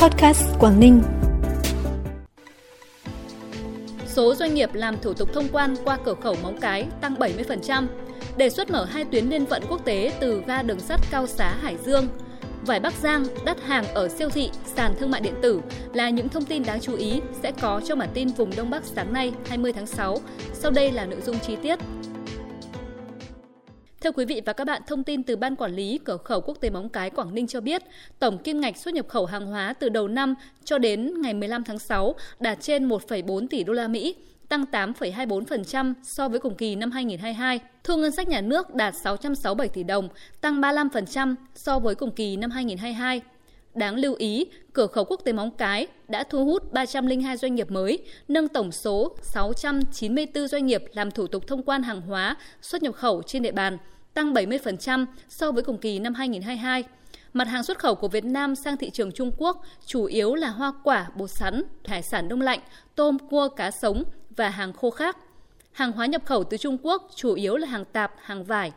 Podcast Quảng Ninh. Số doanh nghiệp làm thủ tục thông quan qua cửa khẩu Móng Cái tăng 70%. Đề xuất mở hai tuyến liên vận quốc tế từ ga đường sắt Cao Xá Hải Dương. Vải Bắc Giang đắt hàng ở siêu thị, sàn thương mại điện tử là những thông tin đáng chú ý sẽ có trong bản tin vùng Đông Bắc sáng nay 20 tháng 6. Sau đây là nội dung chi tiết. Thưa quý vị và các bạn, thông tin từ Ban Quản lý Cửa khẩu Quốc tế Móng Cái Quảng Ninh cho biết, tổng kim ngạch xuất nhập khẩu hàng hóa từ đầu năm cho đến ngày 15 tháng 6 đạt trên 1,4 tỷ đô la Mỹ, tăng 8,24% so với cùng kỳ năm 2022. Thu ngân sách nhà nước đạt 667 tỷ đồng, tăng 35% so với cùng kỳ năm 2022. Đáng lưu ý, cửa khẩu quốc tế Móng Cái đã thu hút 302 doanh nghiệp mới, nâng tổng số 694 doanh nghiệp làm thủ tục thông quan hàng hóa xuất nhập khẩu trên địa bàn, tăng 70% so với cùng kỳ năm 2022. Mặt hàng xuất khẩu của Việt Nam sang thị trường Trung Quốc chủ yếu là hoa quả, bột sắn, hải sản đông lạnh, tôm, cua, cá sống và hàng khô khác. Hàng hóa nhập khẩu từ Trung Quốc chủ yếu là hàng tạp, hàng vải.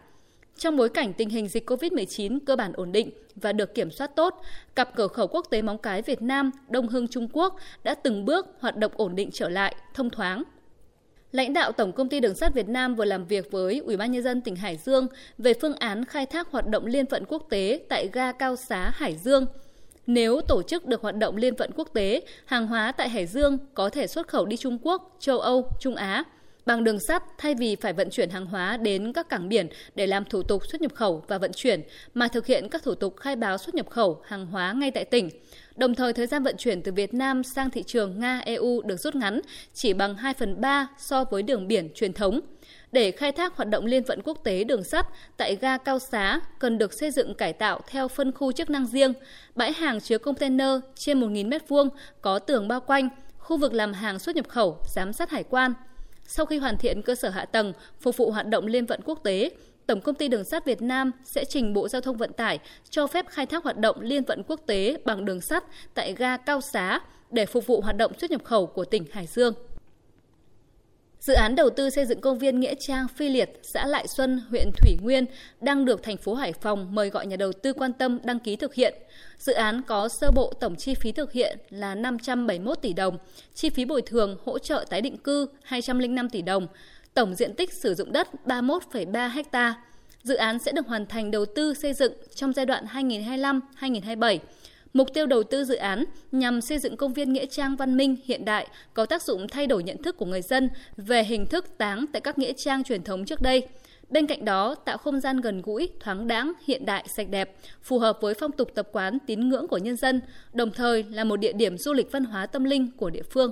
Trong bối cảnh tình hình dịch COVID-19 cơ bản ổn định và được kiểm soát tốt, cặp cửa khẩu quốc tế Móng Cái Việt Nam, Đông Hưng Trung Quốc đã từng bước hoạt động ổn định trở lại, thông thoáng. Lãnh đạo Tổng công ty Đường sắt Việt Nam vừa làm việc với Ủy ban nhân dân tỉnh Hải Dương về phương án khai thác hoạt động liên vận quốc tế tại ga Cao Xá Hải Dương. Nếu tổ chức được hoạt động liên vận quốc tế, hàng hóa tại Hải Dương có thể xuất khẩu đi Trung Quốc, châu Âu, Trung Á. Bằng đường sắt, thay vì phải vận chuyển hàng hóa đến các cảng biển để làm thủ tục xuất nhập khẩu và vận chuyển, mà thực hiện các thủ tục khai báo xuất nhập khẩu hàng hóa ngay tại tỉnh. Đồng thời, thời gian vận chuyển từ Việt Nam sang thị trường Nga, EU được rút ngắn chỉ bằng 2 phần 3 so với đường biển truyền thống. Để khai thác hoạt động liên vận quốc tế đường sắt tại ga Cao Xá cần được xây dựng cải tạo theo phân khu chức năng riêng, bãi hàng chứa container trên 1.000 m2 có tường bao quanh, khu vực làm hàng xuất nhập khẩu, giám sát hải quan. Sau khi hoàn thiện cơ sở hạ tầng phục vụ hoạt động liên vận quốc tế, Tổng công ty Đường sắt Việt Nam sẽ trình Bộ Giao thông Vận tải cho phép khai thác hoạt động liên vận quốc tế bằng đường sắt tại ga Cao Xá để phục vụ hoạt động xuất nhập khẩu của tỉnh Hải Dương. Dự án đầu tư xây dựng công viên Nghĩa Trang Phi Liệt, xã Lại Xuân, huyện Thủy Nguyên đang được thành phố Hải Phòng mời gọi nhà đầu tư quan tâm đăng ký thực hiện. Dự án có sơ bộ tổng chi phí thực hiện là 571 tỷ đồng, chi phí bồi thường hỗ trợ tái định cư 205 tỷ đồng, tổng diện tích sử dụng đất 31,3 hectare. Dự án sẽ được hoàn thành đầu tư xây dựng trong giai đoạn 2025-2027. Mục tiêu đầu tư dự án nhằm xây dựng công viên nghĩa trang văn minh hiện đại có tác dụng thay đổi nhận thức của người dân về hình thức táng tại các nghĩa trang truyền thống trước đây. Bên cạnh đó, tạo không gian gần gũi, thoáng đãng, hiện đại, sạch đẹp, phù hợp với phong tục tập quán, tín ngưỡng của nhân dân, đồng thời là một địa điểm du lịch văn hóa tâm linh của địa phương.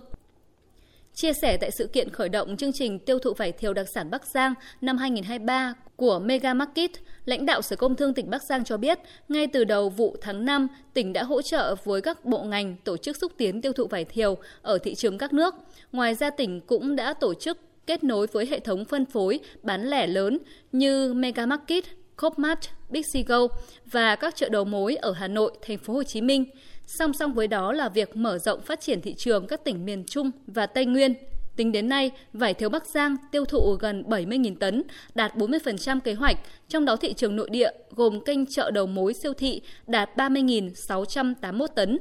Chia sẻ tại sự kiện khởi động chương trình tiêu thụ vải thiều đặc sản Bắc Giang năm 2023 của Mega Market, lãnh đạo Sở Công Thương tỉnh Bắc Giang cho biết, ngay từ đầu vụ tháng 5, tỉnh đã hỗ trợ với các bộ ngành tổ chức xúc tiến tiêu thụ vải thiều ở thị trường các nước. Ngoài ra tỉnh cũng đã tổ chức kết nối với hệ thống phân phối bán lẻ lớn như Mega Market, Copmart, Big C Go và các chợ đầu mối ở Hà Nội, thành phố Hồ Chí Minh. Song song với đó là việc mở rộng phát triển thị trường các tỉnh miền Trung và Tây Nguyên. Tính đến nay, vải thiều Bắc Giang tiêu thụ gần 70.000 tấn, đạt 40% kế hoạch, trong đó thị trường nội địa gồm kênh chợ đầu mối siêu thị đạt 30.681 tấn.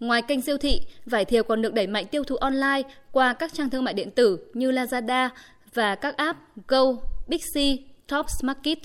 Ngoài kênh siêu thị, vải thiều còn được đẩy mạnh tiêu thụ online qua các trang thương mại điện tử như Lazada và các app Go, Big C, Tops Market.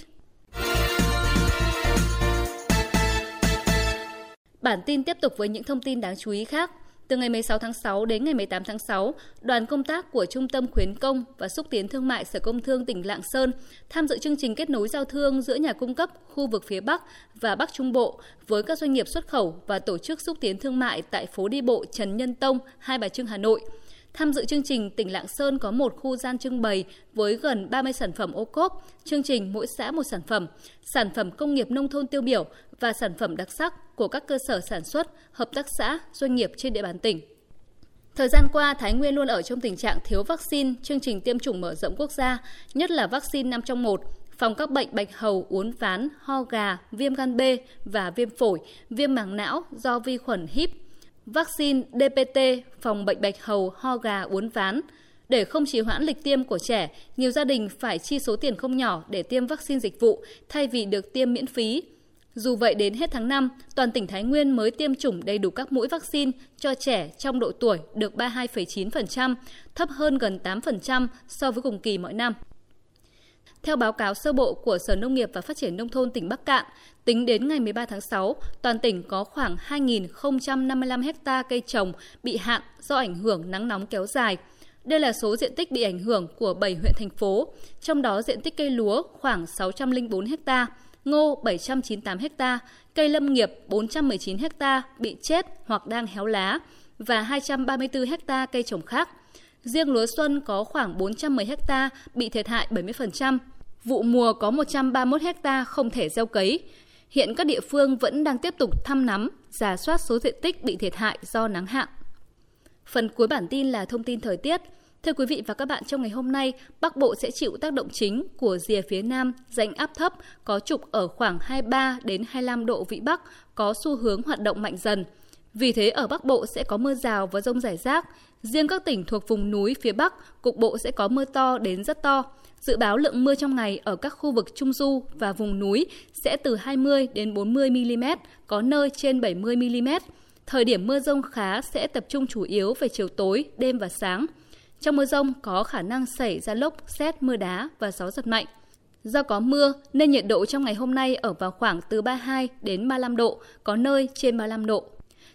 Bản tin tiếp tục với những thông tin đáng chú ý khác. Từ ngày 16 tháng 6 đến ngày 18 tháng 6, đoàn công tác của Trung tâm Khuyến công và Xúc tiến Thương mại Sở Công Thương tỉnh Lạng Sơn tham dự chương trình kết nối giao thương giữa nhà cung cấp khu vực phía Bắc và Bắc Trung Bộ với các doanh nghiệp xuất khẩu và tổ chức xúc tiến thương mại tại phố đi bộ Trần Nhân Tông, Hai Bà Trưng, Hà Nội – Tham dự chương trình, tỉnh Lạng Sơn có một khu gian trưng bày với gần 30 sản phẩm ô cốp, chương trình mỗi xã một sản phẩm, sản phẩm công nghiệp nông thôn tiêu biểu và sản phẩm đặc sắc của các cơ sở sản xuất, hợp tác xã, doanh nghiệp trên địa bàn tỉnh. Thời gian qua, Thái Nguyên luôn ở trong tình trạng thiếu vaccine, chương trình tiêm chủng mở rộng quốc gia, nhất là vaccine 5 trong 1, phòng các bệnh bạch hầu, uốn ván, ho gà, viêm gan B và viêm phổi, viêm màng não do vi khuẩn hip vaccine DPT phòng bệnh bạch hầu, ho gà, uốn ván. Để không trì hoãn lịch tiêm của trẻ, nhiều gia đình phải chi số tiền không nhỏ để tiêm vaccine dịch vụ thay vì được tiêm miễn phí. Dù vậy đến hết tháng 5, toàn tỉnh Thái Nguyên mới tiêm chủng đầy đủ các mũi vaccine cho trẻ trong độ tuổi được 32,9%, thấp hơn gần 8% so với cùng kỳ mọi năm. Theo báo cáo sơ bộ của Sở Nông nghiệp và Phát triển Nông thôn tỉnh Bắc Cạn, tính đến ngày 13 tháng 6, toàn tỉnh có khoảng 2.055 ha cây trồng bị hạn do ảnh hưởng nắng nóng kéo dài. Đây là số diện tích bị ảnh hưởng của 7 huyện thành phố, trong đó diện tích cây lúa khoảng 604 ha, ngô 798 ha, cây lâm nghiệp 419 ha bị chết hoặc đang héo lá và 234 ha cây trồng khác. Riêng lúa xuân có khoảng 410 ha bị thiệt hại 70%, Vụ mùa có 131 hecta không thể gieo cấy. Hiện các địa phương vẫn đang tiếp tục thăm nắm, giả soát số diện tích bị thiệt hại do nắng hạn. Phần cuối bản tin là thông tin thời tiết. Thưa quý vị và các bạn, trong ngày hôm nay, Bắc Bộ sẽ chịu tác động chính của rìa phía Nam, rãnh áp thấp có trục ở khoảng 23 đến 25 độ vĩ Bắc, có xu hướng hoạt động mạnh dần. Vì thế ở Bắc Bộ sẽ có mưa rào và rông rải rác. Riêng các tỉnh thuộc vùng núi phía Bắc, cục bộ sẽ có mưa to đến rất to. Dự báo lượng mưa trong ngày ở các khu vực Trung Du và vùng núi sẽ từ 20 đến 40 mm, có nơi trên 70 mm. Thời điểm mưa rông khá sẽ tập trung chủ yếu về chiều tối, đêm và sáng. Trong mưa rông có khả năng xảy ra lốc, xét, mưa đá và gió giật mạnh. Do có mưa nên nhiệt độ trong ngày hôm nay ở vào khoảng từ 32 đến 35 độ, có nơi trên 35 độ.